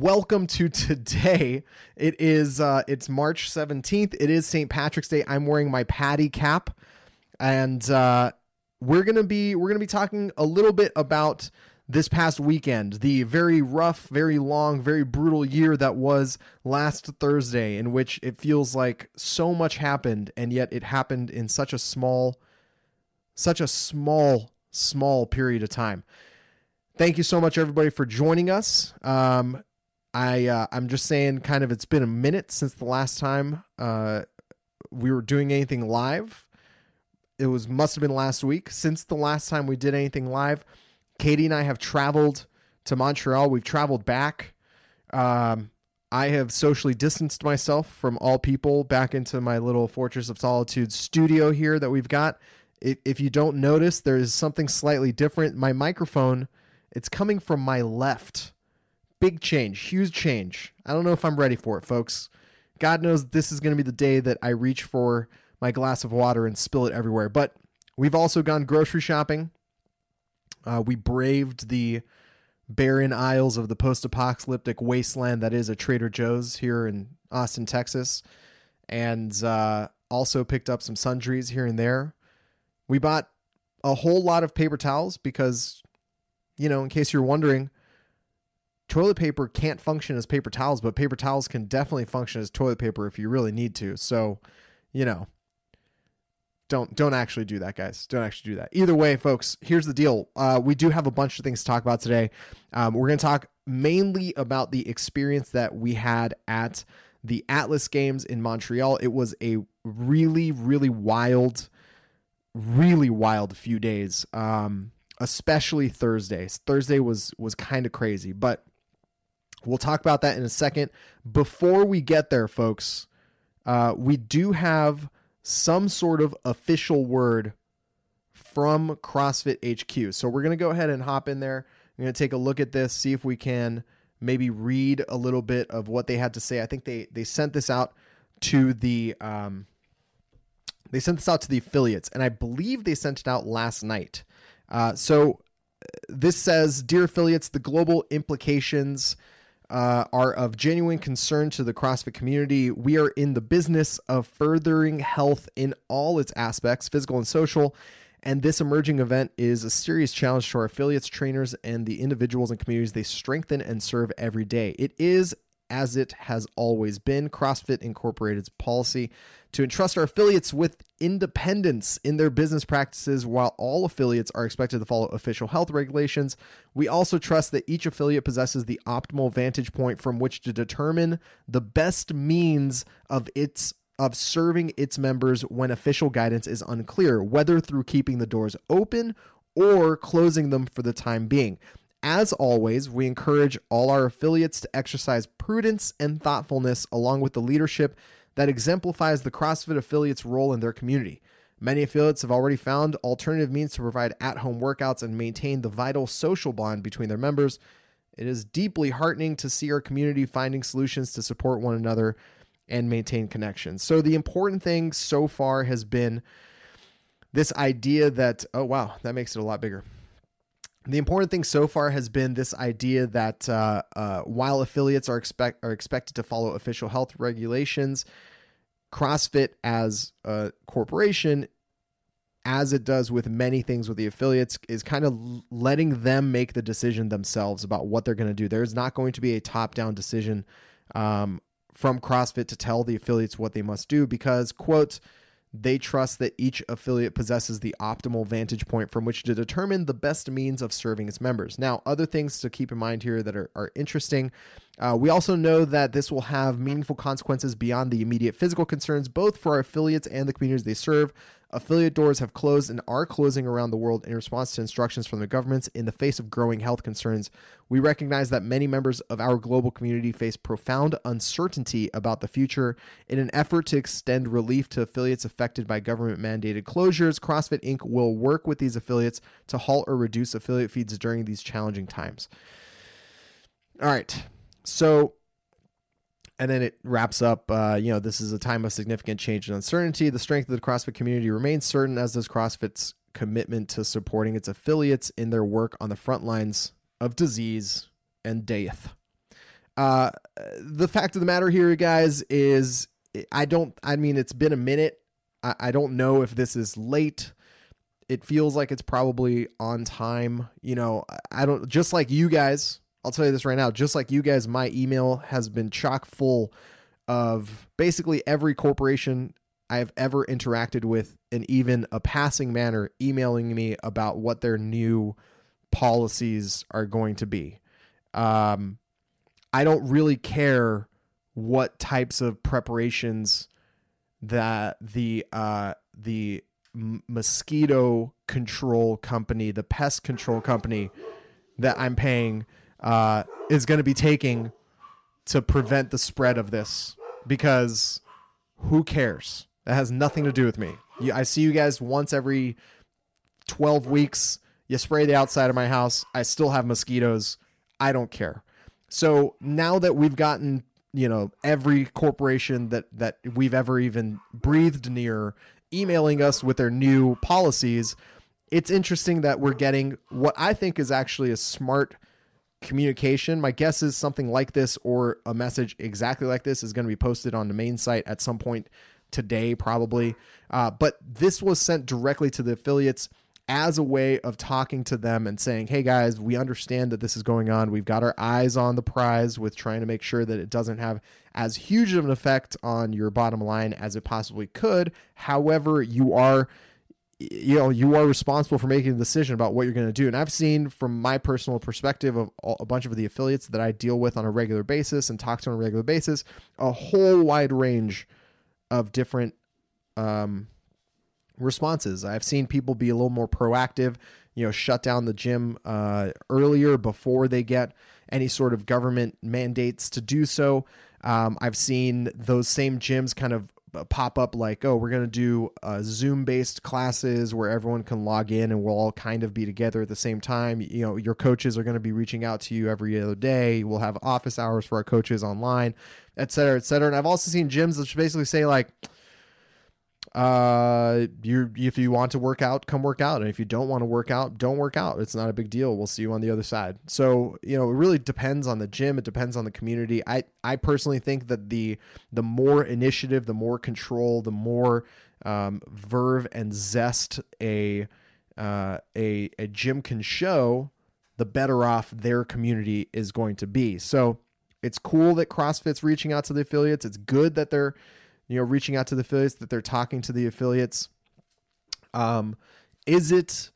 welcome to today. It is uh, it's March seventeenth. It is St. Patrick's Day. I'm wearing my Patty cap, and uh, we're gonna be we're gonna be talking a little bit about this past weekend, the very rough, very long, very brutal year that was last Thursday, in which it feels like so much happened, and yet it happened in such a small, such a small, small period of time. Thank you so much, everybody, for joining us. Um, I uh, I'm just saying, kind of, it's been a minute since the last time uh, we were doing anything live. It was must have been last week since the last time we did anything live. Katie and I have traveled to Montreal. We've traveled back. Um, I have socially distanced myself from all people back into my little Fortress of Solitude studio here that we've got. If you don't notice, there is something slightly different. My microphone, it's coming from my left. Big change, huge change. I don't know if I'm ready for it, folks. God knows this is going to be the day that I reach for my glass of water and spill it everywhere. But we've also gone grocery shopping. Uh, we braved the barren aisles of the post apocalyptic wasteland that is a Trader Joe's here in Austin, Texas, and uh, also picked up some sundries here and there. We bought a whole lot of paper towels because, you know, in case you're wondering, toilet paper can't function as paper towels, but paper towels can definitely function as toilet paper if you really need to. So, you know, don't don't actually do that guys. Don't actually do that. Either way folks here's the deal. Uh, we do have a bunch of things to talk about today. Um, we're going to talk mainly about the experience that we had at the atlas games in montreal. It was a really really wild really wild few days um, especially thursdays thursday was was kind of crazy but we'll talk about that in a second before we get there folks uh, we do have some sort of official word from CrossFit HQ. So we're going to go ahead and hop in there. I'm going to take a look at this, see if we can maybe read a little bit of what they had to say. I think they they sent this out to the um, they sent this out to the affiliates, and I believe they sent it out last night. Uh, so uh, this says, "Dear affiliates, the global implications." Uh, are of genuine concern to the CrossFit community. We are in the business of furthering health in all its aspects, physical and social. And this emerging event is a serious challenge to our affiliates, trainers, and the individuals and communities they strengthen and serve every day. It is as it has always been. CrossFit Incorporated's policy to entrust our affiliates with independence in their business practices while all affiliates are expected to follow official health regulations. We also trust that each affiliate possesses the optimal vantage point from which to determine the best means of its of serving its members when official guidance is unclear, whether through keeping the doors open or closing them for the time being. As always, we encourage all our affiliates to exercise prudence and thoughtfulness along with the leadership that exemplifies the CrossFit affiliates' role in their community. Many affiliates have already found alternative means to provide at home workouts and maintain the vital social bond between their members. It is deeply heartening to see our community finding solutions to support one another and maintain connections. So, the important thing so far has been this idea that, oh, wow, that makes it a lot bigger the important thing so far has been this idea that uh, uh, while affiliates are expect are expected to follow official health regulations, CrossFit as a corporation, as it does with many things with the affiliates, is kind of letting them make the decision themselves about what they're going to do. There's not going to be a top down decision um, from CrossFit to tell the affiliates what they must do because quote they trust that each affiliate possesses the optimal vantage point from which to determine the best means of serving its members. Now, other things to keep in mind here that are, are interesting. Uh, we also know that this will have meaningful consequences beyond the immediate physical concerns, both for our affiliates and the communities they serve. Affiliate doors have closed and are closing around the world in response to instructions from the governments in the face of growing health concerns. We recognize that many members of our global community face profound uncertainty about the future. In an effort to extend relief to affiliates affected by government mandated closures, CrossFit Inc. will work with these affiliates to halt or reduce affiliate feeds during these challenging times. All right. So and then it wraps up, uh, you know, this is a time of significant change and uncertainty. The strength of the CrossFit community remains certain, as does CrossFit's commitment to supporting its affiliates in their work on the front lines of disease and death. uh, the fact of the matter here, guys, is I don't. I mean, it's been a minute. I, I don't know if this is late. It feels like it's probably on time. You know, I don't. Just like you guys, I'll tell you this right now. Just like you guys, my email has been chock full of basically every corporation I have ever interacted with in even a passing manner emailing me about what their new policies are going to be. Um, I don't really care what types of preparations that the uh, the mosquito control company, the pest control company that I'm paying, uh, is going to be taking to prevent the spread of this because who cares? That has nothing to do with me. You, I see you guys once every 12 weeks. You spray the outside of my house. I still have mosquitoes. I don't care. So now that we've gotten, you know, every corporation that that we've ever even breathed near emailing us with their new policies, it's interesting that we're getting what I think is actually a smart communication. My guess is something like this or a message exactly like this is going to be posted on the main site at some point today, probably. Uh, but this was sent directly to the affiliates as a way of talking to them and saying, hey guys, we understand that this is going on. We've got our eyes on the prize with trying to make sure that it doesn't have as huge of an effect on your bottom line as it possibly could. However, you are you know you are responsible for making a decision about what you're going to do and i've seen from my personal perspective of a bunch of the affiliates that i deal with on a regular basis and talk to on a regular basis a whole wide range of different um, responses. I've seen people be a little more proactive, you know, shut down the gym uh, earlier before they get any sort of government mandates to do so. Um, I've seen those same gyms kind of pop up like, oh, we're going to do uh, Zoom based classes where everyone can log in and we'll all kind of be together at the same time. You know, your coaches are going to be reaching out to you every other day. We'll have office hours for our coaches online, et cetera, et cetera. And I've also seen gyms that basically say, like, uh you if you want to work out come work out. And if you don't want to work out don't work out. It's not a big deal. We'll see you on the other side. So you know it really depends on the gym. It depends on the community. I i personally think that the the more initiative the more control the more um, verve and zest a uh, a a gym can show the better off their community is going to be. So it's cool that crossfit's reaching out to the affiliates. It's good that they're you know, reaching out to the affiliates, that they're talking to the affiliates. Um, is it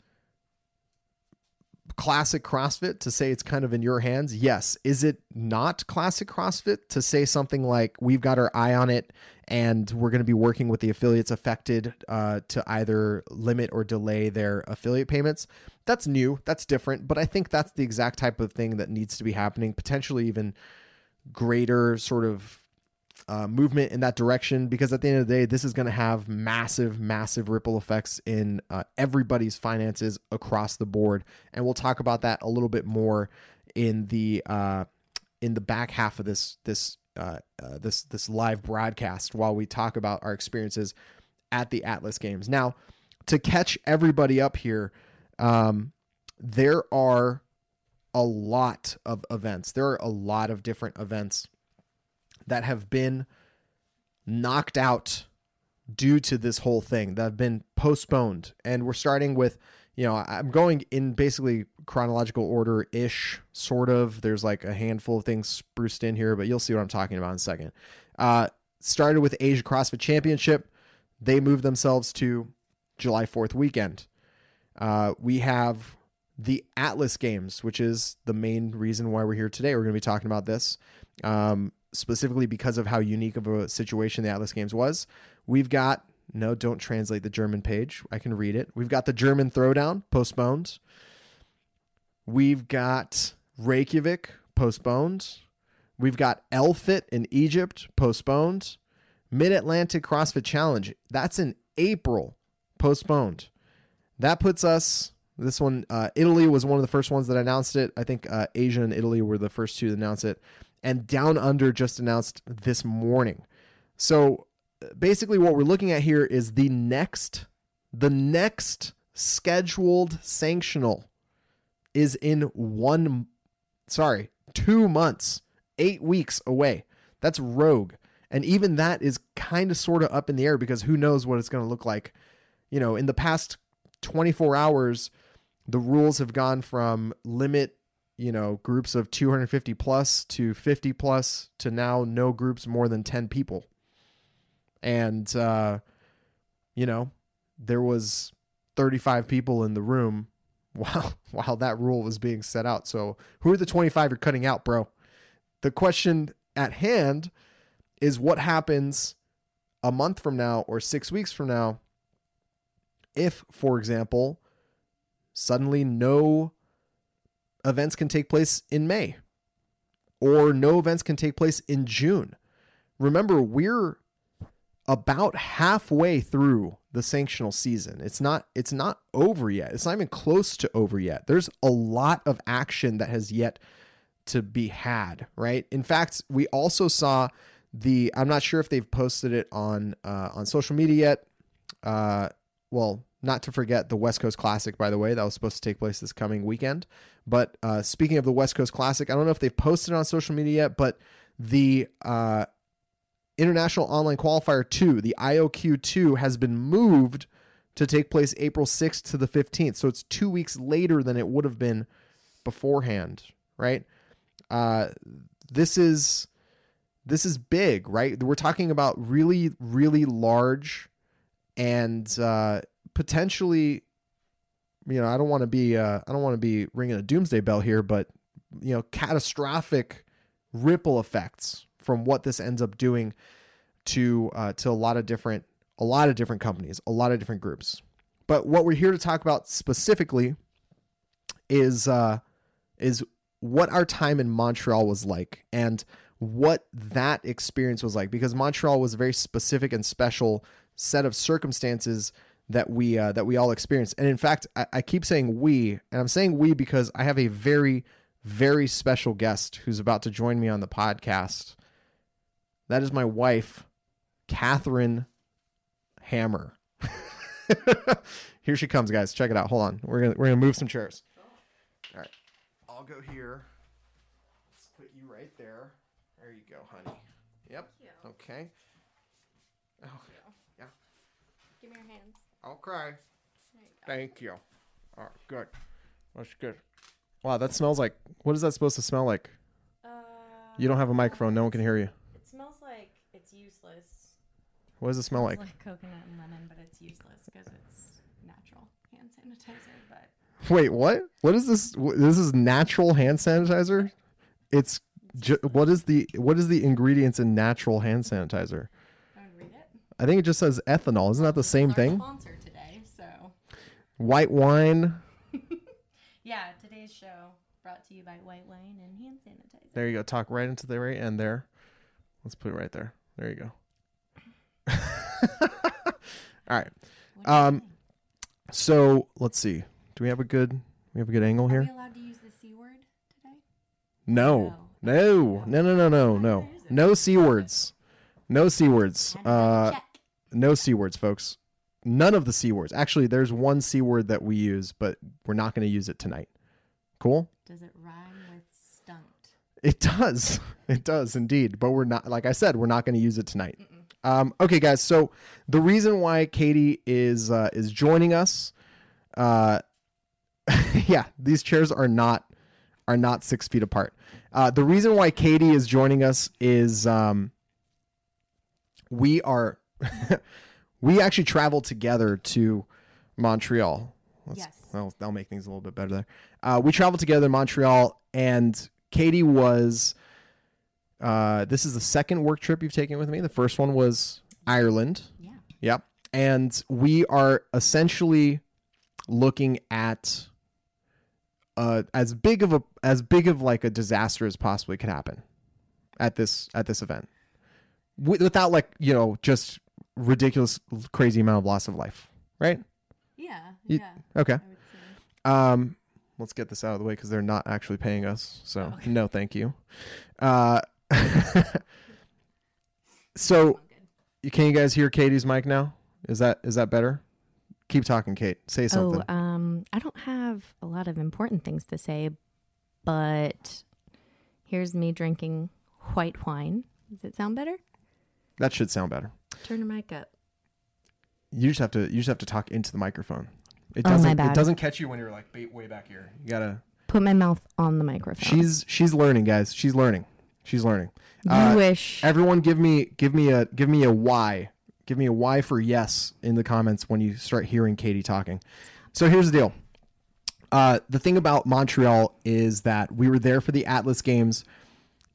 classic CrossFit to say it's kind of in your hands? Yes. Is it not classic CrossFit to say something like we've got our eye on it and we're going to be working with the affiliates affected uh, to either limit or delay their affiliate payments? That's new. That's different. But I think that's the exact type of thing that needs to be happening, potentially even greater sort of uh, movement in that direction because at the end of the day, this is going to have massive, massive ripple effects in uh, everybody's finances across the board, and we'll talk about that a little bit more in the uh, in the back half of this this uh, uh, this this live broadcast while we talk about our experiences at the Atlas Games. Now, to catch everybody up here, um, there are a lot of events. There are a lot of different events that have been knocked out due to this whole thing that have been postponed. And we're starting with, you know, I'm going in basically chronological order ish, sort of. There's like a handful of things spruced in here, but you'll see what I'm talking about in a second. Uh, started with Asia CrossFit Championship. They moved themselves to July 4th weekend. Uh, we have the Atlas Games, which is the main reason why we're here today. We're going to be talking about this. Um, specifically because of how unique of a situation the Atlas Games was. We've got no, don't translate the German page. I can read it. We've got the German throwdown postponed. We've got Reykjavik postponed. We've got Elfit in Egypt postponed. Mid Atlantic CrossFit Challenge, that's in April, postponed. That puts us, this one, uh, Italy was one of the first ones that announced it. I think uh, Asia and Italy were the first two to announce it and Down Under just announced this morning. So basically what we're looking at here is the next the next scheduled sanctional is in one sorry, 2 months. eight weeks away. That's rogue. And even that is kind of sort of up in the air because who knows what it's going to look like. You know, in the past 24 hours, the rules have gone from limit, you know, groups of 250 plus to 50 plus to now no groups more than 10 people. And, uh, you know, there was 35 people in the room while while that rule was being set out. So who are the 25 you're cutting out, bro? The question at hand is what happens a month from now or six weeks from now if, for example, suddenly no events can take place in May or no events can take place in June. Remember, we're about halfway through the sanctional season. It's not it's not over yet. It's not even close to over yet. There's a lot of action that has yet to be had, right? In fact, we also saw the I'm not sure if they've posted it on uh, on social media yet. Uh, well, not to forget the West Coast Classic, by the way, that was supposed to take place this coming weekend. But uh, speaking of the West Coast Classic, I don't know if they've posted on social media yet, but the uh, International Online Qualifier 2, the IOQ 2, has been moved to take place April 6th to the 15th. So it's two weeks later than it would have been beforehand, right? Uh, this is this is big, right? We're talking about really, really large and uh, potentially, you know, I don't want to be, uh, I don't want to be ringing a doomsday bell here, but you know, catastrophic ripple effects from what this ends up doing to uh, to a lot of different, a lot of different companies, a lot of different groups. But what we're here to talk about specifically is uh, is what our time in Montreal was like and what that experience was like because Montreal was a very specific and special set of circumstances that we uh, that we all experience. And in fact, I, I keep saying we, and I'm saying we because I have a very very special guest who's about to join me on the podcast. That is my wife, Catherine Hammer. here she comes, guys. Check it out. Hold on. We're gonna we're gonna move some chairs. All right. I'll go here. Let's put you right there. There you go, honey. Yep. Okay. Oh, yeah. Give me your hands. I'll cry. You go. Thank you. All right, good. That's good. Wow, that smells like. What is that supposed to smell like? Uh, You don't have a microphone. No one can hear you. It smells like it's useless. What does it smell It's like? like coconut and lemon, but it's useless because it's natural hand sanitizer. But Wait, what? What is this? wh- This is natural hand sanitizer. It's ju- what is the what is the ingredients in natural hand sanitizer? I would read it. I think it just says ethanol. Isn't that the same thing? Sponsor today, so White wine. yeah. Today's show brought to you by White Wine and hand sanitizer. There you go. Talk right into the right end there. Let's put it right there. There you go. All right. What do you Um. So let's see. Do we have a good we have a good angle Are here? we allowed to use the c word today? No. No. No no no no no. No C words. No C words. Had to double Uh check. No C words, folks. None of the C words. Actually, there's one C word that we use, but we're not going to use it tonight. Cool? Does it rhyme with stunt? It does. It does indeed. But we're not, like I said, we're not going to use it tonight. Um, okay, guys. So the reason why Katie is uh, is joining us, uh, yeah, these chairs are not are not six feet apart. Uh, the reason why Katie is joining us is um, we are we actually traveled together to Montreal. Let's, Yes. Well, that'll make things a little bit better there. Uh, we traveled together in Montreal, and Katie was. Uh, this is the second work trip you've taken with me. The first one was Ireland. Yeah. Yep. And we are essentially looking at uh, as big of a as big of like a disaster as possibly could happen at this at this event, Wi- without like you know just ridiculous crazy amount of loss of life. Right? Yeah. You- yeah. Okay. I would say. Um, let's get this out of the way because they're not actually paying us. So Okay. no, thank you. Uh, so you- can you guys hear Katie's mic now? Is that is that better? Keep talking, Kate. Say something. Oh, um, I don't have a lot of important things to say, but here's me drinking white wine. Does it sound better? That should sound better. Turn the mic up. You just have to you just have to talk into the microphone. It Oh, my doesn't bad. it doesn't catch you when you're like ba- way back here. You gotta. Put my mouth on the microphone. She's she's learning, guys. She's learning. She's learning. you Uh, wish. Everyone, give me give me a give me a Y. Give me a Y for yes in the comments when you start hearing Katie talking. So here's the deal. Uh, the thing about Montreal is that we were there for the Atlas games.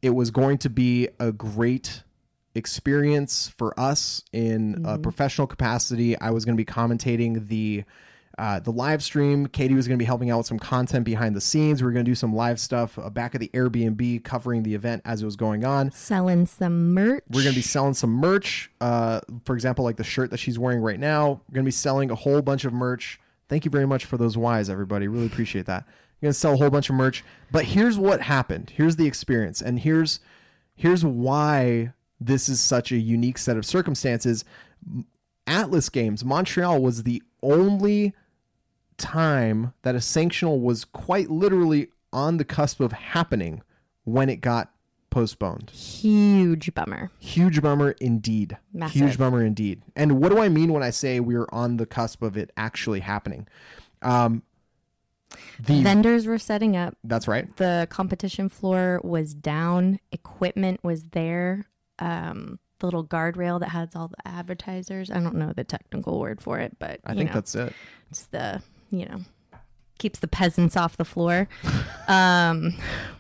It was going to be a great experience for us in a professional capacity. I was going to be commentating the uh, the live stream. Katie was going to be helping out with some content behind the scenes. We were going to do some live stuff uh, back at the Airbnb covering the event as it was going on. Selling some merch. We're going to be selling some merch. Uh, for example, like the shirt that she's wearing right now. We're going to be selling a whole bunch of merch. Thank you very much for those Ys, everybody. Really appreciate that. We're going to sell a whole bunch of merch. But here's what happened. Here's the experience, and here's here's why this is such a unique set of circumstances. Atlas Games, Montreal was the only time that a sanctional was quite literally on the cusp of happening when it got postponed. Huge bummer. Huge bummer indeed. Massive. Huge bummer indeed. And what do I mean when I say we're on the cusp of it actually happening? Um, the Vendors were setting up. that's right. The competition floor was down. Equipment was there. Um, the little guardrail that has all the advertisers. I don't know the technical word for it, but I think know, that's it. it's the you know keeps the peasants off the floor. um,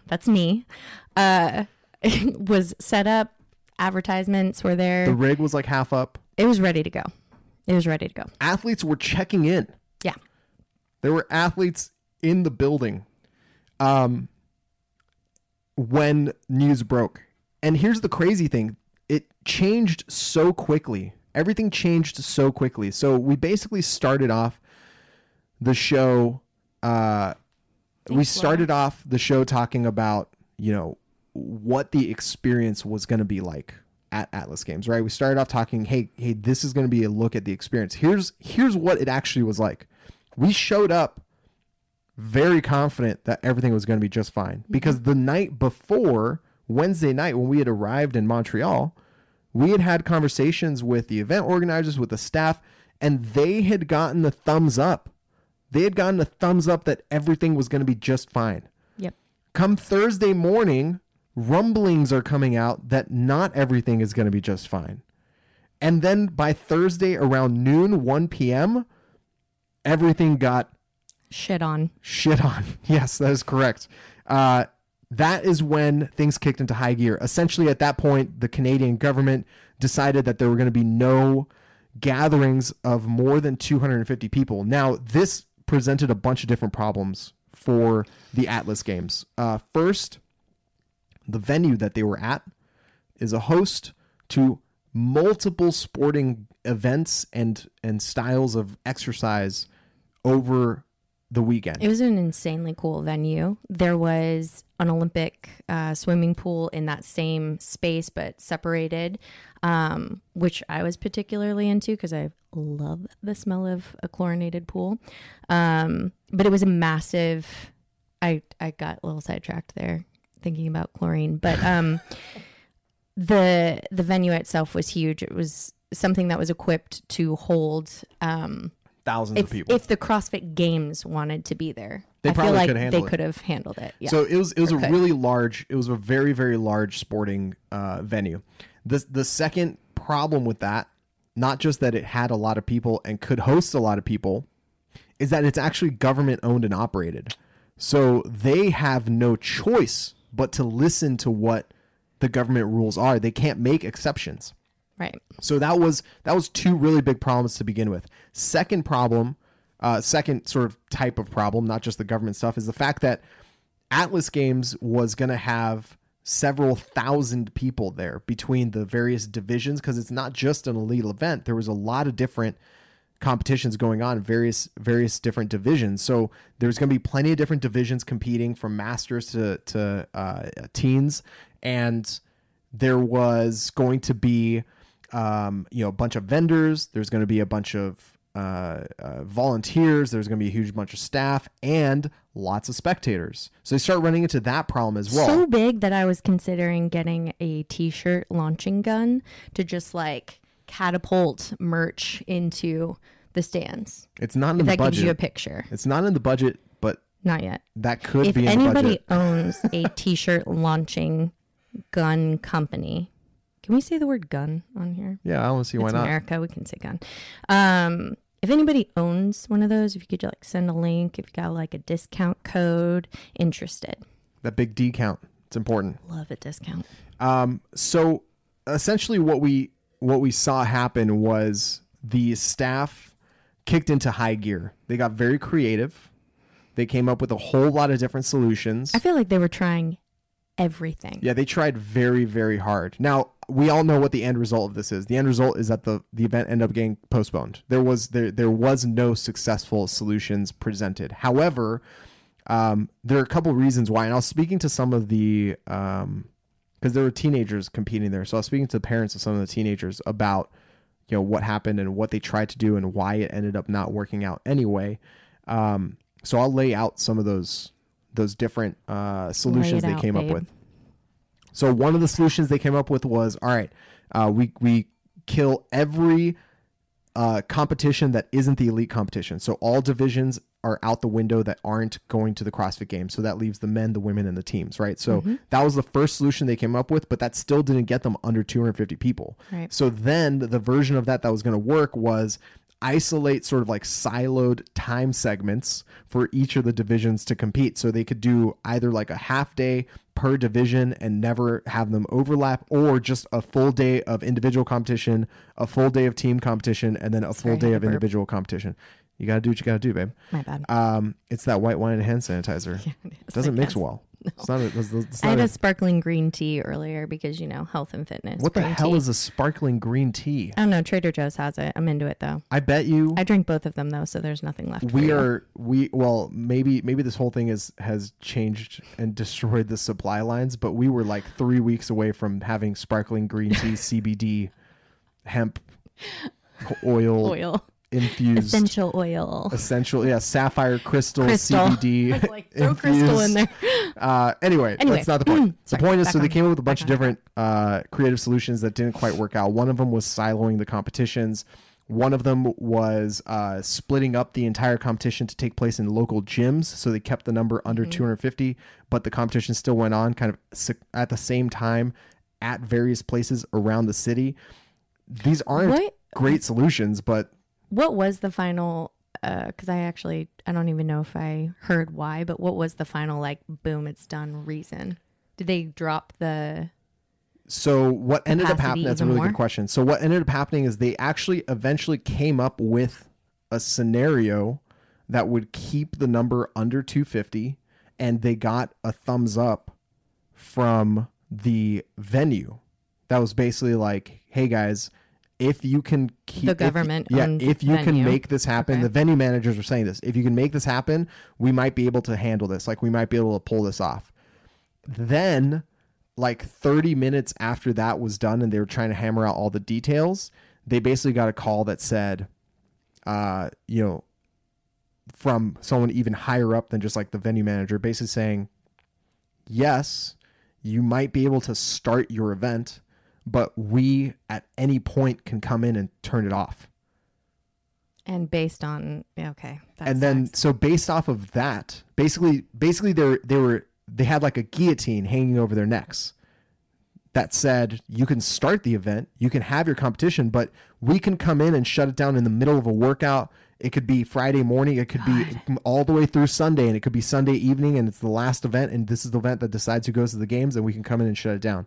that's me. Uh, was set up. Advertisements were there. The rig was like half up. it was ready to go. It was ready to go. Athletes were checking in. Yeah. There were athletes in the building um, when news broke. And here's the crazy thing it changed so quickly. Everything changed so quickly. So we basically started off the show. Uh, we Laura. started off the show talking about, you know, what the experience was going to be like at Atlas Games, right? We started off talking, hey, hey, this is going to be a look at the experience. Here's here's what it actually was like. We showed up very confident that everything was going to be just fine because the night before Wednesday night when we had arrived in Montreal, we had had conversations with the event organizers, with the staff, and they had gotten the thumbs up. They had gotten the thumbs up that everything was going to be just fine Yep. come Thursday morning, rumblings are coming out that not everything is going to be just fine. And then by Thursday around noon, 1 p.m., everything got Shit on. shit on. Yes, that is correct. Uh, that is when things kicked into high gear. Essentially, at that point, the Canadian government decided that there were going to be no gatherings of more than 250 people. Now, this presented a bunch of different problems for the Atlas Games. Uh, first, the venue that they were at is a host to multiple sporting events and and styles of exercise over the weekend. It was an insanely cool venue. There was an Olympic uh, swimming pool in that same space, but separated, um, which I was particularly into because I love the smell of a chlorinated pool. Um, but it was a massive. I I got a little sidetracked there thinking about chlorine, but um, the the venue itself was huge. It was something that was equipped to hold um, Thousands if of people. if the CrossFit Games wanted to be there, They I feel probably like could handle they it. could have handled it. Yeah. So it was it was a could. really large. It was a very very large sporting uh, venue. The the second problem with that, not just that it had a lot of people and could host a lot of people, is that it's actually government owned and operated. So they have no choice but to listen to what the government rules are. They can't make exceptions. Right. So that was that was two really big problems to begin with. Second problem, uh, second sort of type of problem, not just the government stuff, is the fact that Atlas Games was going to have several thousand people there between the various divisions because it's not just an elite event. There was a lot of different competitions going on various various different divisions. So there's going to be plenty of different divisions competing from masters to to uh, teens, and there was going to be um, you know a bunch of vendors. There's going to be a bunch of uh, uh, volunteers. There's going to be a huge bunch of staff and lots of spectators. So they start running into that problem as well. so big that I was considering getting a t-shirt launching gun to just like catapult merch into the stands. it's not in If the that gives you a picture. It's not in the budget, but Not yet. that could if be in the anybody budget. owns a t-shirt launching gun company, can we say the word gun on here? Yeah, I don't see why it's not. America. We can say gun. Um, if anybody owns one of those, if you could like send a link, if you got like a discount code, interested. That big D count. It's important. Love a discount. Um, so essentially, what we what we saw happen was the staff kicked into high gear. They got very creative. They came up with a whole lot of different solutions. I feel like they were trying everything. Yeah, they tried very, very hard. Now we all know what the end result of this is. The end result is that the the event ended up getting postponed. There was there there was no successful solutions presented. However, um, there are a couple reasons why, and I was speaking to some of the um, because there were teenagers competing there. So I was speaking to the parents of some of the teenagers about you know what happened and what they tried to do and why it ended up not working out anyway. Um, so I'll lay out some of those those different uh, solutions they out, came up with. So one of the solutions they came up with was all right, uh, we we kill every uh, competition that isn't the elite competition. So all divisions are out the window that aren't going to the CrossFit Games. So that leaves the men, the women, and the teams, right? So Mm-hmm. that was the first solution they came up with, but that still didn't get them under 250 people. Right. So then the version of that that was going to work was isolate sort of like siloed time segments for each of the divisions to compete. So they could do either like a half day per division and never have them overlap, or just a full day of individual competition, a full day of team competition, and then a full Sorry, I day of burp. individual competition. You got to do what you got to do, babe. My bad. Um, it's that white wine and hand sanitizer. It It is, doesn't mix guess. Well. It's not. A, it's, it's I not had a- a sparkling green tea earlier because you know health and fitness. what the hell tea. is a sparkling green tea? I don't know. Trader Joe's has it. I'm into it though. I bet you. I drink both of them though, so there's nothing left. we are we well maybe maybe this whole thing is has changed and destroyed the supply lines but we were like three weeks away from having sparkling green tea cbd hemp oil, oil, infused essential oil. essential yeah sapphire crystal, Crystal. cbd like, throw crystal in infused. there. uh, anyway, Anyway, that's not the point. the point is, so they came up with a bunch of back on different uh, creative solutions that didn't quite work out. One of them was siloing the competitions. One of them was uh, splitting up the entire competition to take place in local gyms, so they kept the number under Mm-hmm. 250, but the competition still went on, kind of at the same time, at various places around the city. These aren't What great solutions, but what was the final? Uh, because I actually I don't even know if I heard why, but what was the final like boom it's done reason? Did they drop the? So what ended up happening? That's a really more? good question. So what ended up happening is they actually eventually came up with a scenario that would keep the number under 250, and they got a thumbs up from the venue. That was basically like, "Hey guys, if you can keep The if- government yeah, if you can make this happen." Okay. The venue managers were saying this. If you can make this happen, we might be able to handle this. Like we might be able to pull this off. Then like 30 minutes after that was done and they were trying to hammer out all the details, they basically got a call that said, uh, you know, from someone even higher up than just like the venue manager, basically saying, yes, you might be able to start your event, but we at any point can come in and turn it off. And based on okay, and then sucks. so based off of that, basically basically they they were they had like a guillotine hanging over their necks that said you can start the event, you can have your competition, but we can come in and shut it down in the middle of a workout. It could be Friday morning, it could be all the way through Sunday, and it could be Sunday evening, and it's the last event, and this is the event that decides who goes to the games, and we can come in and shut it down.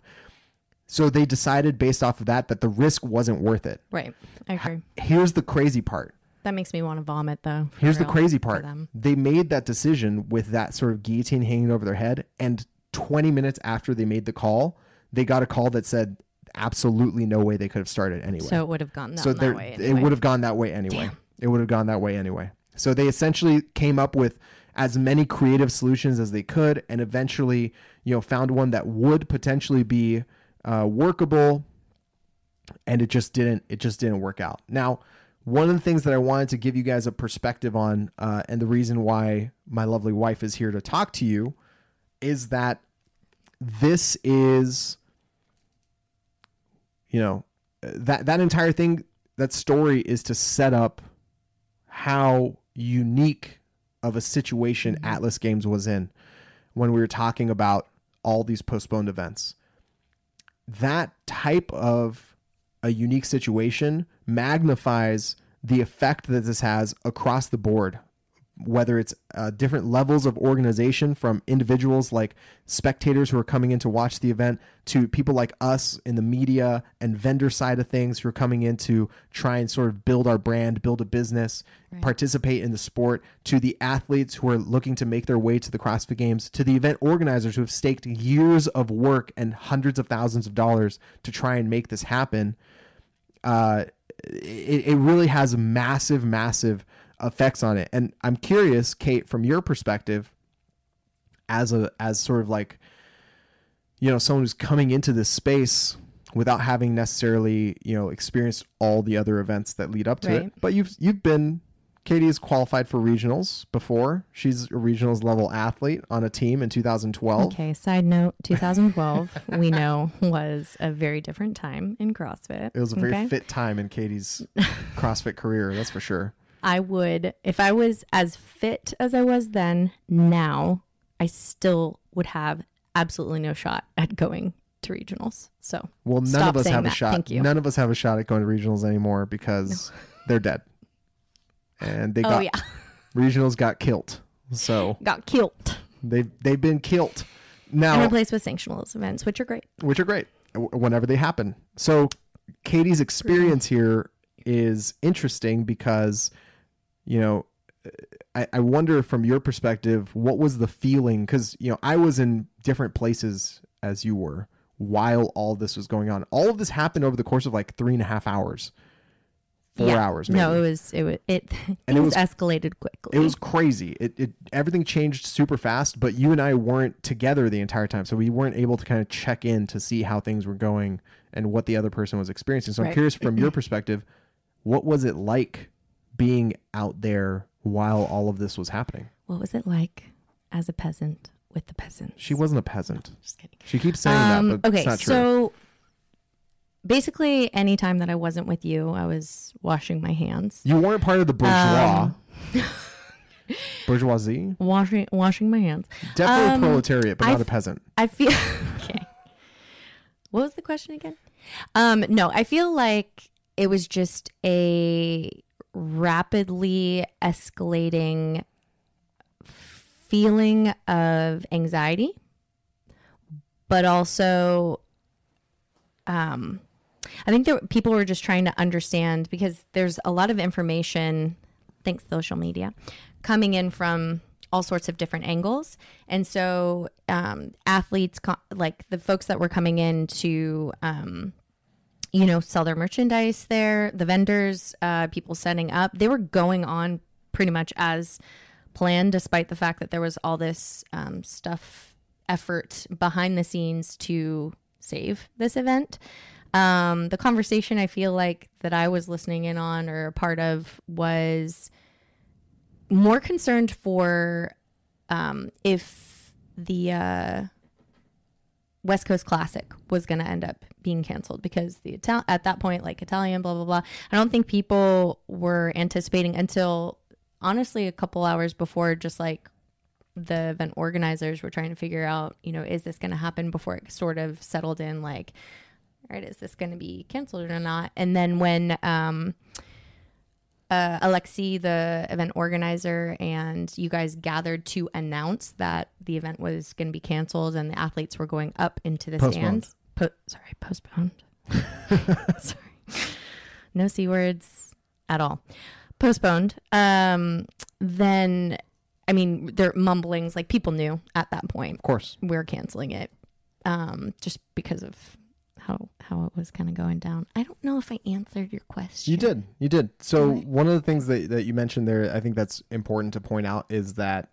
So they decided based off of that that the risk wasn't worth it. right, I agree. Here's the crazy part. That makes me want to vomit though. Here's the crazy part. They made that decision with that sort of guillotine hanging over their head, and 20 minutes after they made the call, they got a call that said absolutely no way they could have started anyway. So it would have gone So that, way. it anyway. would have gone that way anyway. It would have gone that way anyway. So they essentially came up with as many creative solutions as they could, and eventually, you know, found one that would potentially be uh, workable, and it just didn't. It just didn't work out. Now, one of the things that I wanted to give you guys a perspective on, uh, and the reason why my lovely wife is here to talk to you, is that this is, you know, that that entire thing, that story is to set up how unique of a situation Atlas Games was in when we were talking about all these postponed events. That type of a unique situation magnifies the effect that this has across the board whether it's uh, different levels of organization from individuals like spectators who are coming in to watch the event to people like us in the media and vendor side of things who are coming in to try and sort of build our brand, build a business, right. participate in the sport, to the athletes who are looking to make their way to the CrossFit Games, to the event organizers who have staked years of work and hundreds of thousands of dollars to try and make this happen. Uh, it, it really has massive, massive effects on it. And I'm curious, Kate, from your perspective, as a as sort of like you know someone who's coming into this space without having necessarily you know experienced all the other events that lead up to right. it but you've you've been katie is qualified for regionals before she's a regionals level athlete on a team in 2012 okay side note 2012 we know was a very different time in crossfit it was a very okay? fit time in katie's crossfit career that's for sure I would, if I was as fit as I was then, now I still would have absolutely no shot at going to regionals. So, well, none of us have that. a shot. Thank you. None of us have a shot at going to regionals anymore because no. they're dead, and they oh, got yeah. regionals got killed. So got killed. They've they've been killed now and replaced with sanctionals events, which are great. Which are great whenever they happen. So Katie's experience here is interesting because you know, I, I wonder from your perspective, what was the feeling? Because, you know, I was in different places as you were while all this was going on. All of this happened over the course of like three and a half hours. Four yeah. hours, maybe. No, it was it was it and it was escalated quickly. It was crazy. It, it everything changed super fast, but you and I weren't together the entire time, so we weren't able to kind of check in to see how things were going and what the other person was experiencing. So right. I'm curious from your perspective, what was it like being out there while all of this was happening. What was it like as a peasant with the peasants? She wasn't a peasant. No, just kidding. She keeps saying um, that, but okay, it's not true. So basically, anytime that I wasn't with you, I was washing my hands. You weren't part of the bourgeois. Um, Bourgeoisie. Washing washing my hands. Definitely um, proletariat, but I not a peasant. I feel okay. What was the question again? Um, no, I feel like it was just a rapidly escalating feeling of anxiety, but also, um, I think people were just trying to understand because there's a lot of information, thanks social media, coming in from all sorts of different angles. And so, um, athletes, like the folks that were coming in to um, you know, sell their merchandise there. The vendors, uh, people setting up, they were going on pretty much as planned, despite the fact that there was all this um, stuff, effort behind the scenes to save this event. Um, the conversation I feel like that I was listening in on or a part of was more concerned for um, if the uh, West Coast Classic was going to end up being canceled because the Ital- at that point, like Italian, blah blah blah. I don't think people were anticipating until honestly a couple hours before, just like the event organizers were trying to figure out, you know, is this going to happen before it sort of settled in, like, all right, is this going to be canceled or not? And then when um, uh, Alexi, the event organizer, and you guys gathered to announce that the event was going to be canceled and the athletes were going up into the postponed. stands. Po- sorry, postponed. sorry, no c words at all. Postponed. Um, then, I mean, their mumblings like people knew at that point. Of course, we're canceling it, um, just because of how how it was kind of going down. I don't know if I answered your question. You did. You did. So right. one of the things that that you mentioned there, I think that's important to point out is that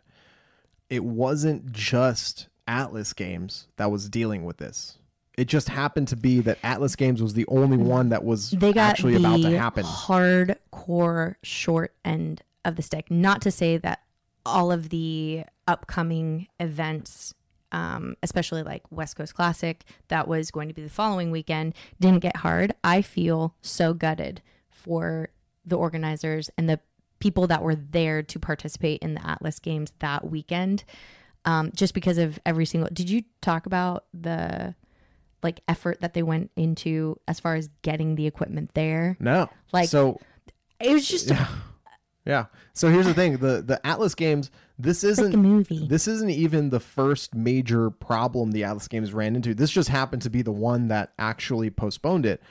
it wasn't just Atlas Games that was dealing with this. it just happened to be that Atlas Games was the only mm-hmm. one that was they got actually the about to happen. hardcore short end of the stick. Not to say that all of the upcoming events, um, especially like West Coast Classic, that was going to be the following weekend, didn't get hard. I feel so gutted for the organizers and the people that were there to participate in the Atlas Games that weekend. Um, just because of every single. Did you talk about the like effort that they went into as far as getting the equipment there? No, Like- so It was just yeah. So here's the thing: the the Atlas Games. This isn't movie. this isn't even the first major problem the Atlas Games ran into. This just happened to be the one that actually postponed it.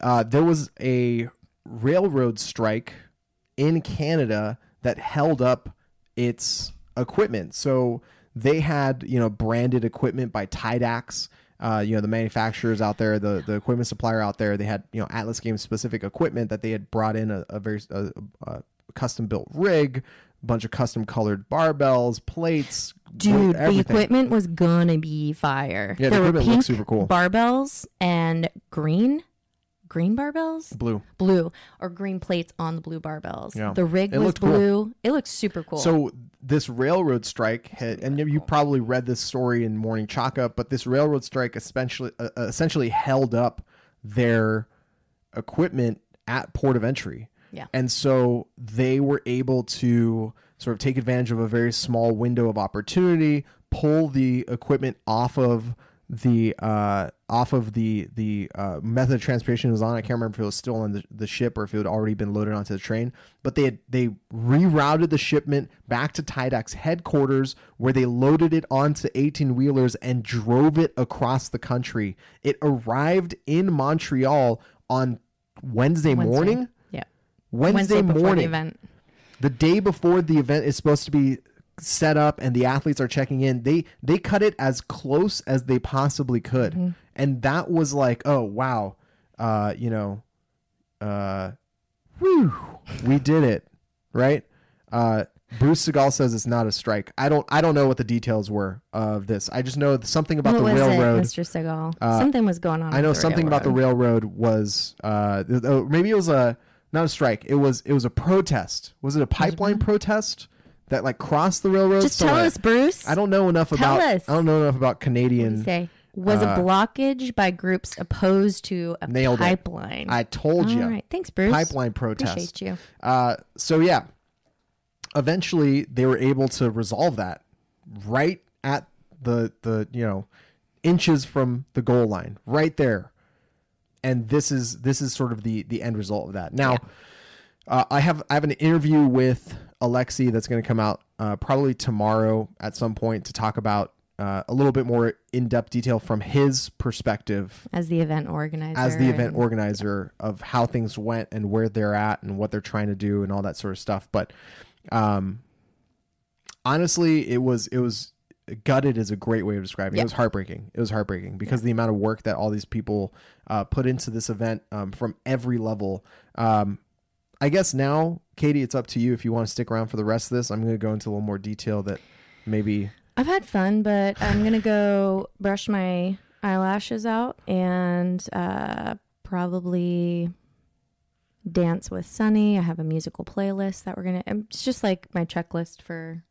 Uh, there was a railroad strike in Canada that held up its equipment. So they had, you know, branded equipment by Tidax. Uh, you know, the manufacturers out there, the, the equipment supplier out there, they had, you know, Atlas Games specific equipment that they had brought in a, a very a, a custom built rig, a bunch of custom colored barbells, plates, Dude, everything. the equipment was gonna be fire. Yeah, the there were equipment pink looks super cool. barbells and green, green barbells, blue. blue or green plates on the blue barbells. Yeah. The rig It was looked cool. blue. It looks super cool. So this railroad strike had, and you probably read this story in Morning Chalk Up, but this railroad strike essentially uh, essentially held up their equipment at port of entry. Yeah. And so they were able to sort of take advantage of a very small window of opportunity, pull the equipment off of the uh, off of the the uh, method of transportation it was on. I can't remember if it was still on the, the ship or if it had already been loaded onto the train. But they had they rerouted the shipment back to Tidax headquarters where they loaded it onto 18 wheelers and drove it across the country. It arrived in Montreal on Wednesday, Wednesday. morning. Yeah. Wednesday, morning the event. the day before the event is supposed to be set up and the athletes are checking in they they cut it as close as they possibly could Mm-hmm. and that was like oh wow uh you know uh whew, we did it right uh Bruce Segal says it's not a strike. I don't. I don't know what the details were of this. I just know something about what the railroad. it, Mr. Segal? Something was going on. I know something about the railroad. railroad was uh oh, maybe it was a not a strike. It was it was a protest. Was it a pipeline protest that like crossed the railroad? Just So, tell uh, us, Bruce. I don't know enough Tell about us. I don't know enough about Canadian. say was uh, a blockage by groups opposed to a Nailed it. pipeline. I told you. All right, thanks, Bruce. Pipeline protest. Appreciate you. Uh, so yeah, eventually they were able to resolve that right at the the you know inches from the goal line, right there. And this is this is sort of the the end result of that. Now, uh, I have I have an interview with Alexi that's going to come out uh, probably tomorrow at some point to talk about uh, a little bit more in depth detail from his perspective As the event organizer. as the event and- organizer of how things went and where they're at and what they're trying to do and all that sort of stuff. But um, honestly, it was it was gutted is a great way of describing it. It was heartbreaking. It was heartbreaking because the amount of work that all these people uh, put into this event um, from every level. Um, I guess now, Katie, it's up to you if you want to stick around for the rest of this. I'm going to go into a little more detail that maybe I've had fun, but I'm gonna go brush my eyelashes out and uh, probably dance with Sunny. I have a musical playlist that we're gonna. It's just like my checklist for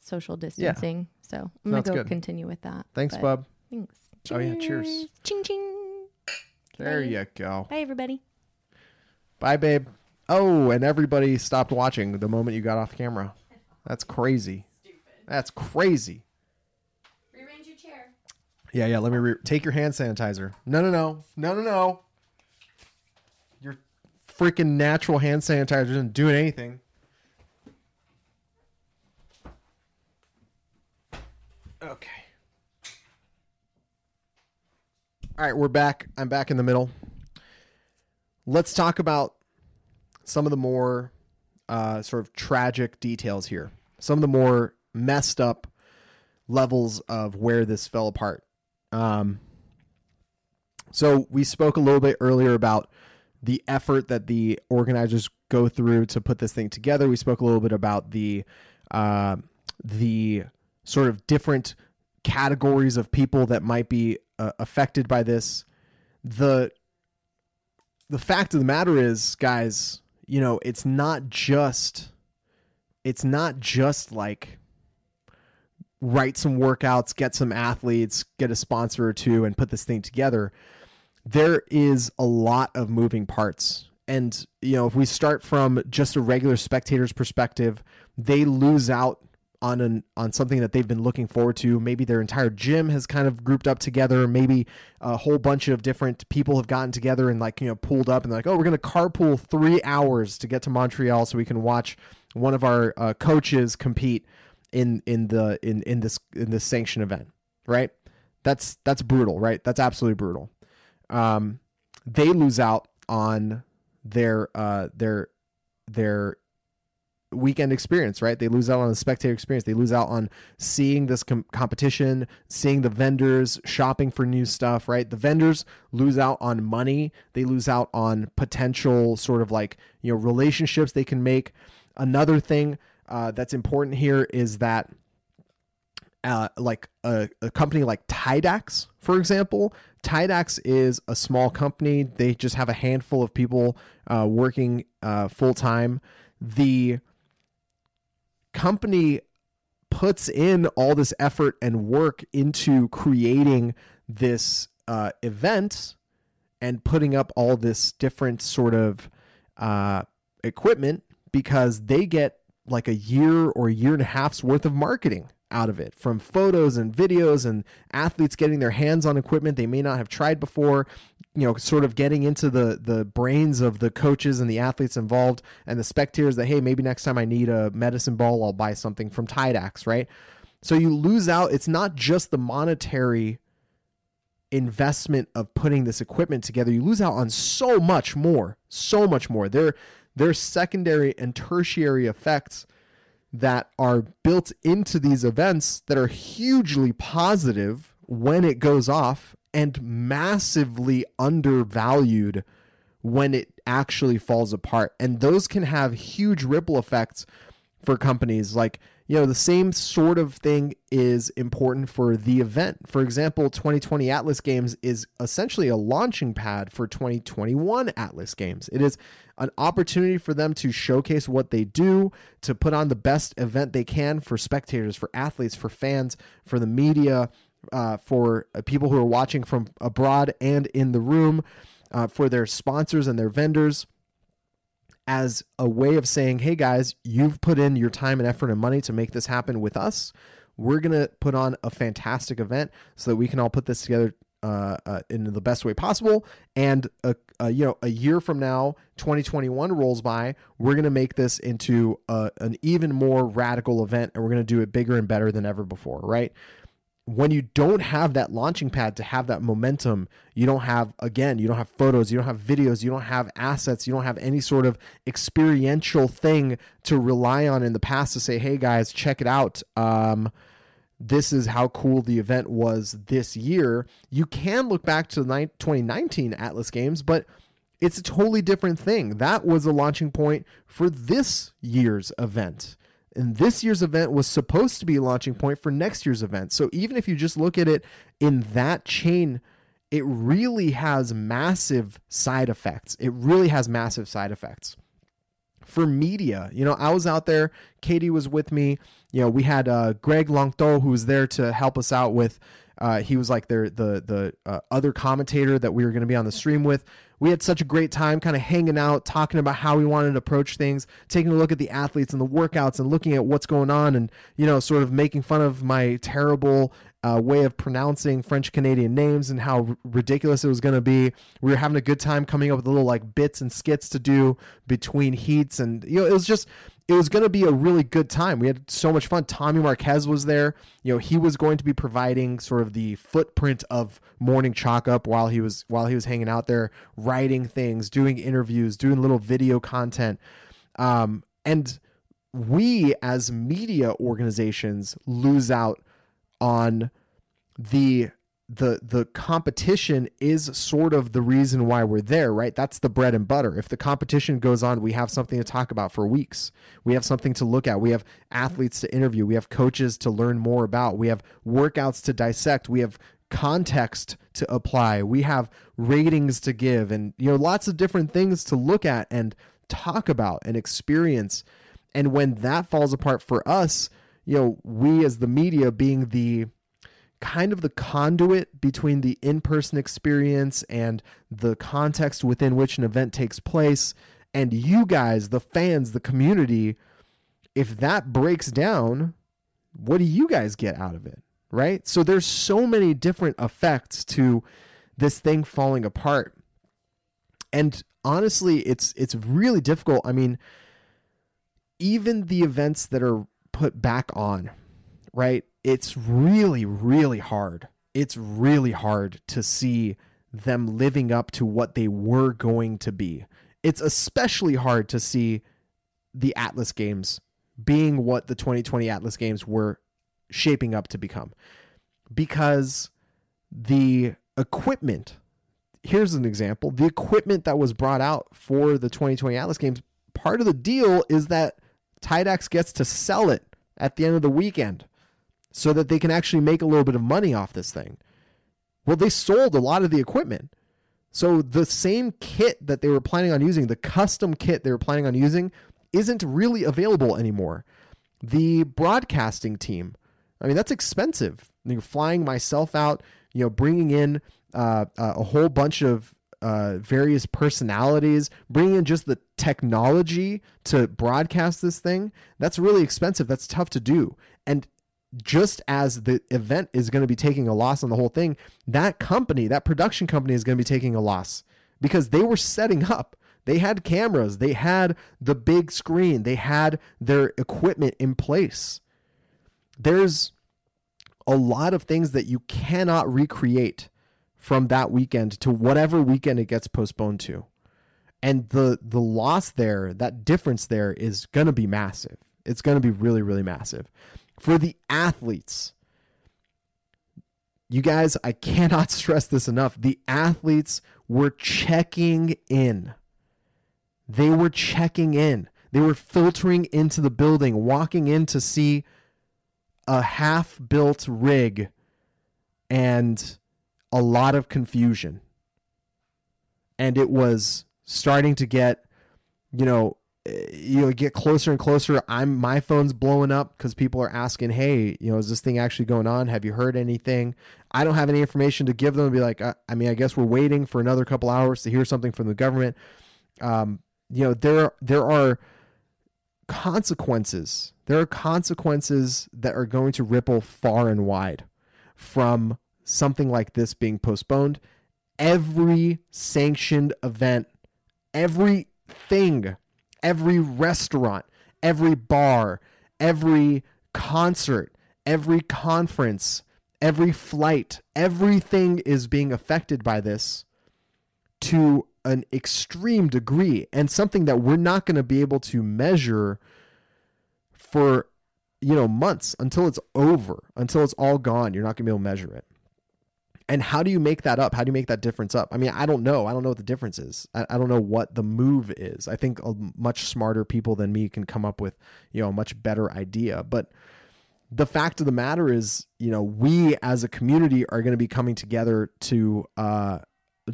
social distancing. So I'm gonna go good. continue with that. thanks, but bub. Thanks. Oh, yeah, cheers. Ching ching. There Bye. you go. Bye everybody. Bye, babe. Oh, and everybody stopped watching the moment you got off camera. That's crazy. Stupid. That's crazy. Rearrange your chair. Yeah, yeah. Let me re- take your hand sanitizer. No, no, no, no, no, no. Your freaking natural hand sanitizer isn't doing anything. Okay. All right, we're back. I'm back in the middle. Let's talk about some of the more uh, sort of tragic details here. Some of the more messed up levels of where this fell apart. Um, so we spoke a little bit earlier about the effort that the organizers go through to put this thing together. We spoke a little bit about the uh, the sort of different categories of people that might be uh, affected by this. The the fact of the matter is, guys, you know, it's not just it's not just like write some workouts, get some athletes, get a sponsor or two and put this thing together. There is a lot of moving parts. And you know, if we start from just a regular spectator's perspective, they lose out on an on something that they've been looking forward to. Maybe their entire gym has kind of grouped up together. Maybe a whole bunch of different people have gotten together and like you know pulled up and like, oh, we're gonna carpool three hours to get to Montreal so we can watch one of our uh, coaches compete in in the in in this in this sanction event. Right? That's that's brutal. Right? That's absolutely brutal. Um, they lose out on their uh their their weekend experience, right? They lose out on the spectator experience. They lose out on seeing this com- competition, seeing the vendors, shopping for new stuff, right? The vendors lose out on money. They lose out on potential sort of like, you know, relationships they can make. Another thing uh, that's important here is that uh, like a, a company like Tidax, for example, Tidax is a small company. They just have a handful of people uh, working uh, full time. The company puts in all this effort and work into creating this uh, event and putting up all this different sort of uh, equipment because they get like a year or a year and a half's worth of marketing out of it from photos and videos and athletes getting their hands on equipment they may not have tried before you know sort of getting into the the brains of the coaches and the athletes involved and the spectators that hey maybe next time i need a medicine ball i'll buy something from tidax right? So you lose out. It's not just the monetary investment of putting this equipment together. You lose out on so much more so much more. There there's secondary and tertiary effects that are built into these events that are hugely positive when it goes off and massively undervalued when it actually falls apart. And those can have huge ripple effects for companies. Like you know the same sort of thing is important for the event. For example 2020 atlas games is essentially a launching pad for 2021 atlas games. It is an opportunity for them to showcase what they do to put on the best event they can for spectators for athletes for fans for the media uh, for people who are watching from abroad and in the room uh, for their sponsors and their vendors as a way of saying, hey guys, you've put in your time and effort and money to make this happen with us. We're going to put on a fantastic event so that we can all put this together uh, uh, in the best way possible. And a, a, you know, a year from now, 2021 rolls by, we're going to make this into a, an even more radical event, and we're going to do it bigger and better than ever before, right? When you don't have that launching pad to have that momentum, you don't have, again, you don't have photos, you don't have videos, you don't have assets, you don't have any sort of experiential thing to rely on in the past to say, hey guys, check it out. Um, this is how cool the event was this year. You can look back to the 2019 Atlas Games, but it's a totally different thing. That was a launching point for this year's event. And this year's event was supposed to be a launching point for next year's event. So even if you just look at it in that chain, it really has massive side effects. It really has massive side effects. For media, you know, I was out there, Katie was with me. You know, we had uh, Greg Longto who was there to help us out with uh, he was like their the the uh, other commentator that we were going to be on the stream with. We had such a great time, kind of hanging out, talking about how we wanted to approach things, taking a look at the athletes and the workouts, and looking at what's going on, and you know, sort of making fun of my terrible uh, way of pronouncing French Canadian names and how r- ridiculous it was going to be. We were having a good time coming up with little like bits and skits to do between heats, and you know, it was just it was going to be a really good time. We had so much fun. Tommy Marquez was there. You know, he was going to be providing sort of the footprint of morning chalk up while he was while he was hanging out there, writing things, doing interviews, doing little video content. Um, and we as media organizations lose out on the the the competition is sort of the reason why we're there right? That's the bread and butter. If the competition goes on we have something to talk about for weeks. We have something to look at. We have athletes to interview. We have coaches to learn more about. We have workouts to dissect. We have context to apply. We have ratings to give and you know lots of different things to look at and talk about and experience. And when that falls apart for us, you know, we as the media being the kind of the conduit between the in-person experience and the context within which an event takes place and you guys, the fans, the community, if that breaks down, what do you guys get out of it? Right? So there's so many different effects to this thing falling apart. And honestly, it's it's really difficult. I mean, even the events that are put back on, right? It's really really hard. It's really hard to see them living up to what they were going to be. It's especially hard to see the Atlas games being what the 2020 Atlas games were shaping up to become. Because the equipment, here's an example the equipment that was brought out for the 2020 Atlas games, part of the deal is that Tidex gets to sell it at the end of the weekend so that they can actually make a little bit of money off this thing. Well, they sold a lot of the equipment. So the same kit that they were planning on using, the custom kit they were planning on using, isn't really available anymore. The broadcasting team, I mean, that's expensive. You know, flying myself out, you know, bringing in uh, a whole bunch of uh, various personalities, bringing in just the technology to broadcast this thing, that's really expensive. That's tough to do. And just as the event is going to be taking a loss on the whole thing, that company, that production company is going to be taking a loss because they were setting up. They had cameras, they had the big screen, they had their equipment in place. There's a lot of things that you cannot recreate from that weekend to whatever weekend it gets postponed to. And the the loss there, that difference there is going to be massive. It's going to be really really massive for the athletes. You guys, I cannot stress this enough. The athletes were checking in. They were checking in. They were filtering into the building, walking in to see a half built rig and a lot of confusion. And it was starting to get, you know, you know get closer and closer. I'm my phone's blowing up because people are asking hey you know is this thing actually going on? Have you heard anything? I don't have any information to give them and be like I, I mean i guess we're waiting for another couple hours to hear something from the government. Um, you know there there are consequences. There are consequences that are going to ripple far and wide from something like this being postponed. Every sanctioned event everything every restaurant, every bar, every concert, every conference, every flight, everything is being affected by this to an extreme degree and something that we're not going to be able to measure for you know months until it's over until it's all gone. You're not going to be able to measure it and how do you make that up? How do you make that difference up? I mean, I don't know. I don't know what the difference is. I, I don't know what the move is. I think much smarter people than me can come up with, you know, a much better idea. But the fact of the matter is, you know, we as a community are going to be coming together to uh,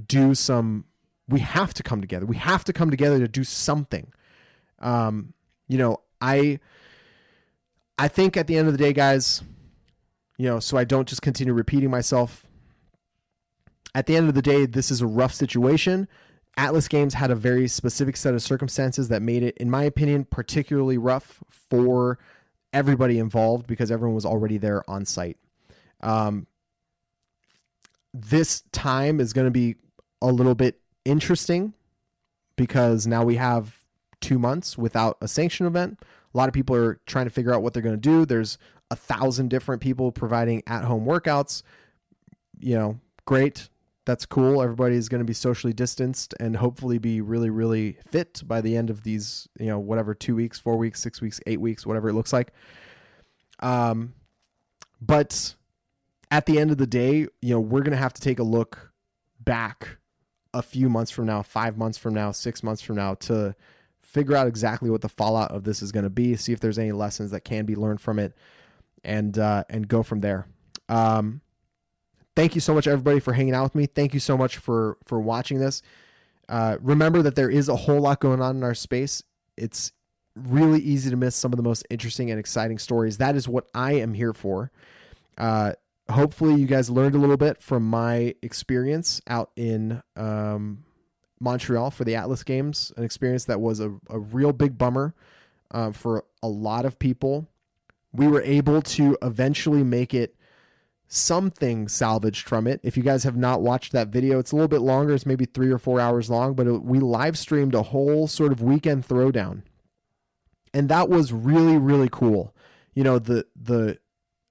do some. We have to come together. We have to come together to do something. Um, you know, I. I think at the end of the day, guys, you know, so I don't just continue repeating myself at the end of the day, this is a rough situation. Atlas Games had a very specific set of circumstances that made it, in my opinion, particularly rough for everybody involved because everyone was already there on site. Um, this time is going to be a little bit interesting because now we have two months without a sanction event. A lot of people are trying to figure out what they're going to do. There's a thousand different people providing at home workouts. You know, great that's cool. Everybody's going to be socially distanced and hopefully be really, really fit by the end of these, you know, whatever, two weeks, four weeks, six weeks, eight weeks, whatever it looks like. Um, but at the end of the day, you know, we're going to have to take a look back a few months from now, five months from now, six months from now to figure out exactly what the fallout of this is going to be, see if there's any lessons that can be learned from it and, uh, and go from there. Um, thank you so much everybody for hanging out with me. Thank you so much for for watching this. Uh, remember that there is a whole lot going on in our space. It's really easy to miss some of the most interesting and exciting stories. That is what I am here for. Uh, hopefully, you guys learned a little bit from my experience out in um, Montreal for the Atlas Games, an experience that was a, a real big bummer uh, for a lot of people. We were able to eventually make it something salvaged from it. If you guys have not watched that video, it's a little bit longer. It's maybe three or four hours long, but it, we live streamed a whole sort of weekend throwdown, and that was really really cool. You know the the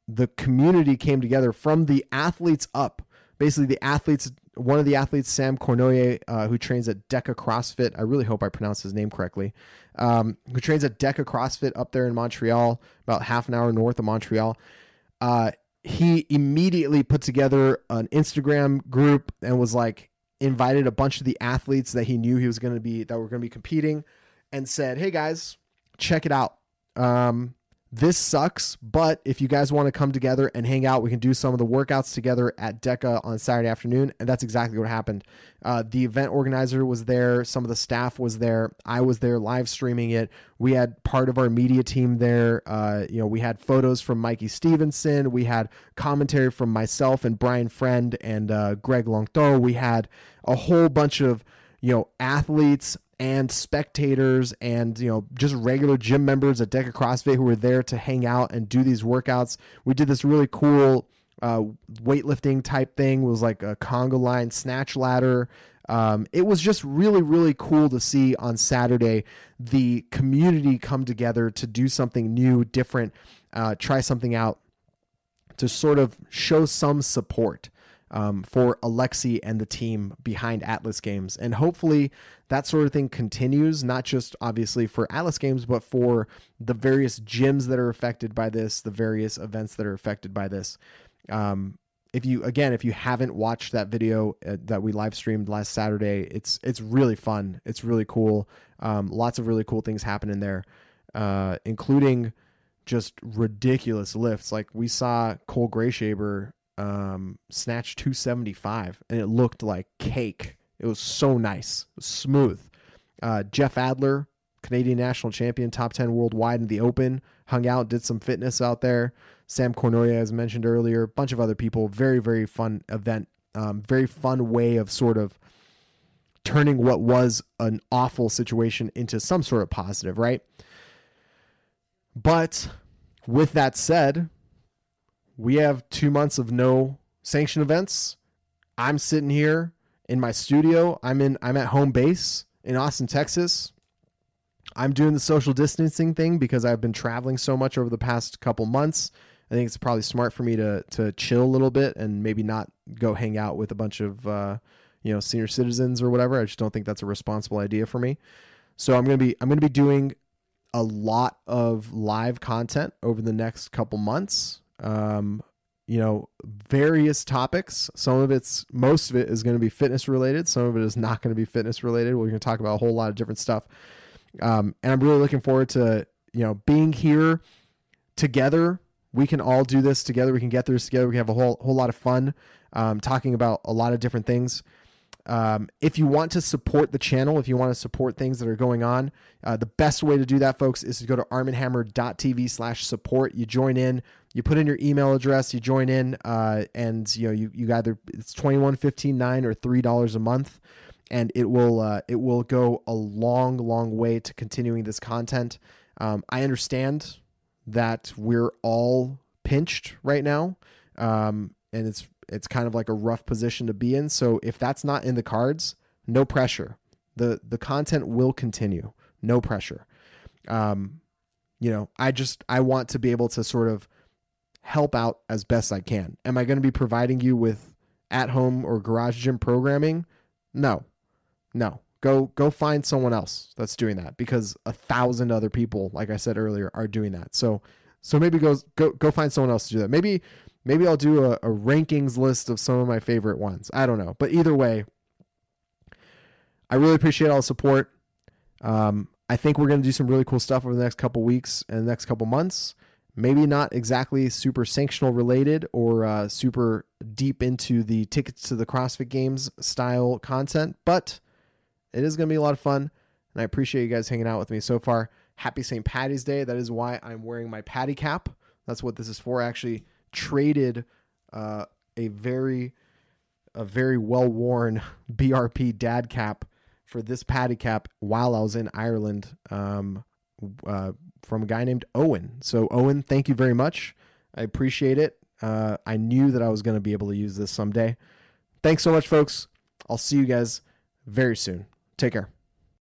the community came together from the athletes up. Basically, the athletes. One of the athletes, Sam Cournoyer, uh, who trains at Deca CrossFit. I really hope I pronounced his name correctly. Um, who trains at Deca CrossFit up there in Montreal, about half an hour north of Montreal. Uh, he immediately put together an Instagram group and was like invited a bunch of the athletes that he knew he was going to be that were going to be competing and said, "Hey guys, check it out. Um, this sucks, but if you guys want to come together and hang out, we can do some of the workouts together at DECA on Saturday afternoon. And that's exactly what happened. Uh, the event organizer was there, some of the staff was there. I was there live streaming it. We had part of our media team there. Uh, you know, we had photos from Mikey Stevenson. We had commentary from myself and Brian Friend and uh, Greg Longto. We had a whole bunch of you know athletes and spectators and you know just regular gym members at Deca CrossFit who were there to hang out and do these workouts. We did this really cool uh, weightlifting type thing. It was like a conga line snatch ladder. Um, it was just really really cool to see on Saturday the community come together to do something new, different, uh, try something out, to sort of show some support um, for Alexi and the team behind Atlas Games. And hopefully that sort of thing continues, not just obviously for Atlas Games, but for the various gyms that are affected by this, the various events that are affected by this. Um, if you again, if you haven't watched that video uh, that we live streamed last Saturday, it's it's really fun. It's really cool. Um, lots of really cool things happen in there, uh, including just ridiculous lifts. Like we saw Cole Greashaber um, snatch 275 and it looked like cake. It was so nice, was smooth. Uh, Jeff Adler, Canadian national champion, top 10 worldwide in the open, hung out, did some fitness out there. Sam Cournoyer, as mentioned earlier, a bunch of other people. Very, very fun event. Um, very fun way of sort of turning what was an awful situation into some sort of positive, right? But with that said, we have two months of no sanction events. I'm sitting here in my studio. I'm in I'm at home base in Austin, Texas. I'm doing the social distancing thing because I've been traveling so much over the past couple months. I think it's probably smart for me to to chill a little bit and maybe not go hang out with a bunch of uh, you know senior citizens or whatever. I just don't think that's a responsible idea for me. So I'm gonna be I'm gonna be doing a lot of live content over the next couple months um, you know, various topics. Some of it's, most of it is going to be fitness related. Some of it is not going to be fitness related. We're going to talk about a whole lot of different stuff. Um, and I'm really looking forward to, you know, being here together. We can all do this together. We can get through this together. We can have a whole, whole lot of fun um, talking about a lot of different things. Um, if you want to support the channel, if you want to support things that are going on, uh, the best way to do that, folks, is to go to armandhammer.tv slash support. You join in, you put in your email address, you join in, uh, and you know you you either it's twenty one fifteen nine or three dollars a month, and it will uh, it will go a long long way to continuing this content. Um, I understand that we're all pinched right now, um, and it's it's kind of like a rough position to be in. So if that's not in the cards, no pressure. the The content will continue. No pressure. Um, you know, I just I want to be able to sort of help out as best I can. Am I going to be providing you with at home or garage gym programming? No. No. Go go find someone else that's doing that because a thousand other people, like I said earlier, are doing that. So so maybe go go go find someone else to do that. Maybe maybe I'll do a, a rankings list of some of my favorite ones. I don't know. But either way, I really appreciate all the support. Um, I think we're going to do some really cool stuff over the next couple weeks and the next couple months maybe not exactly super sanctional related or uh, super deep into the tickets to the CrossFit Games style content, but it is going to be a lot of fun. And I appreciate you guys hanging out with me so far. Happy St. Patty's Day. That is why I'm wearing my patty cap. That's what this is for. Actually traded uh, a very a very well worn BRP dad cap for this paddy cap while I was in Ireland um, uh, from a guy named Owen. So, Owen, thank you very much. I appreciate it. Uh, I knew that I was going to be able to use this someday. Thanks so much, folks. I'll see you guys very soon. Take care.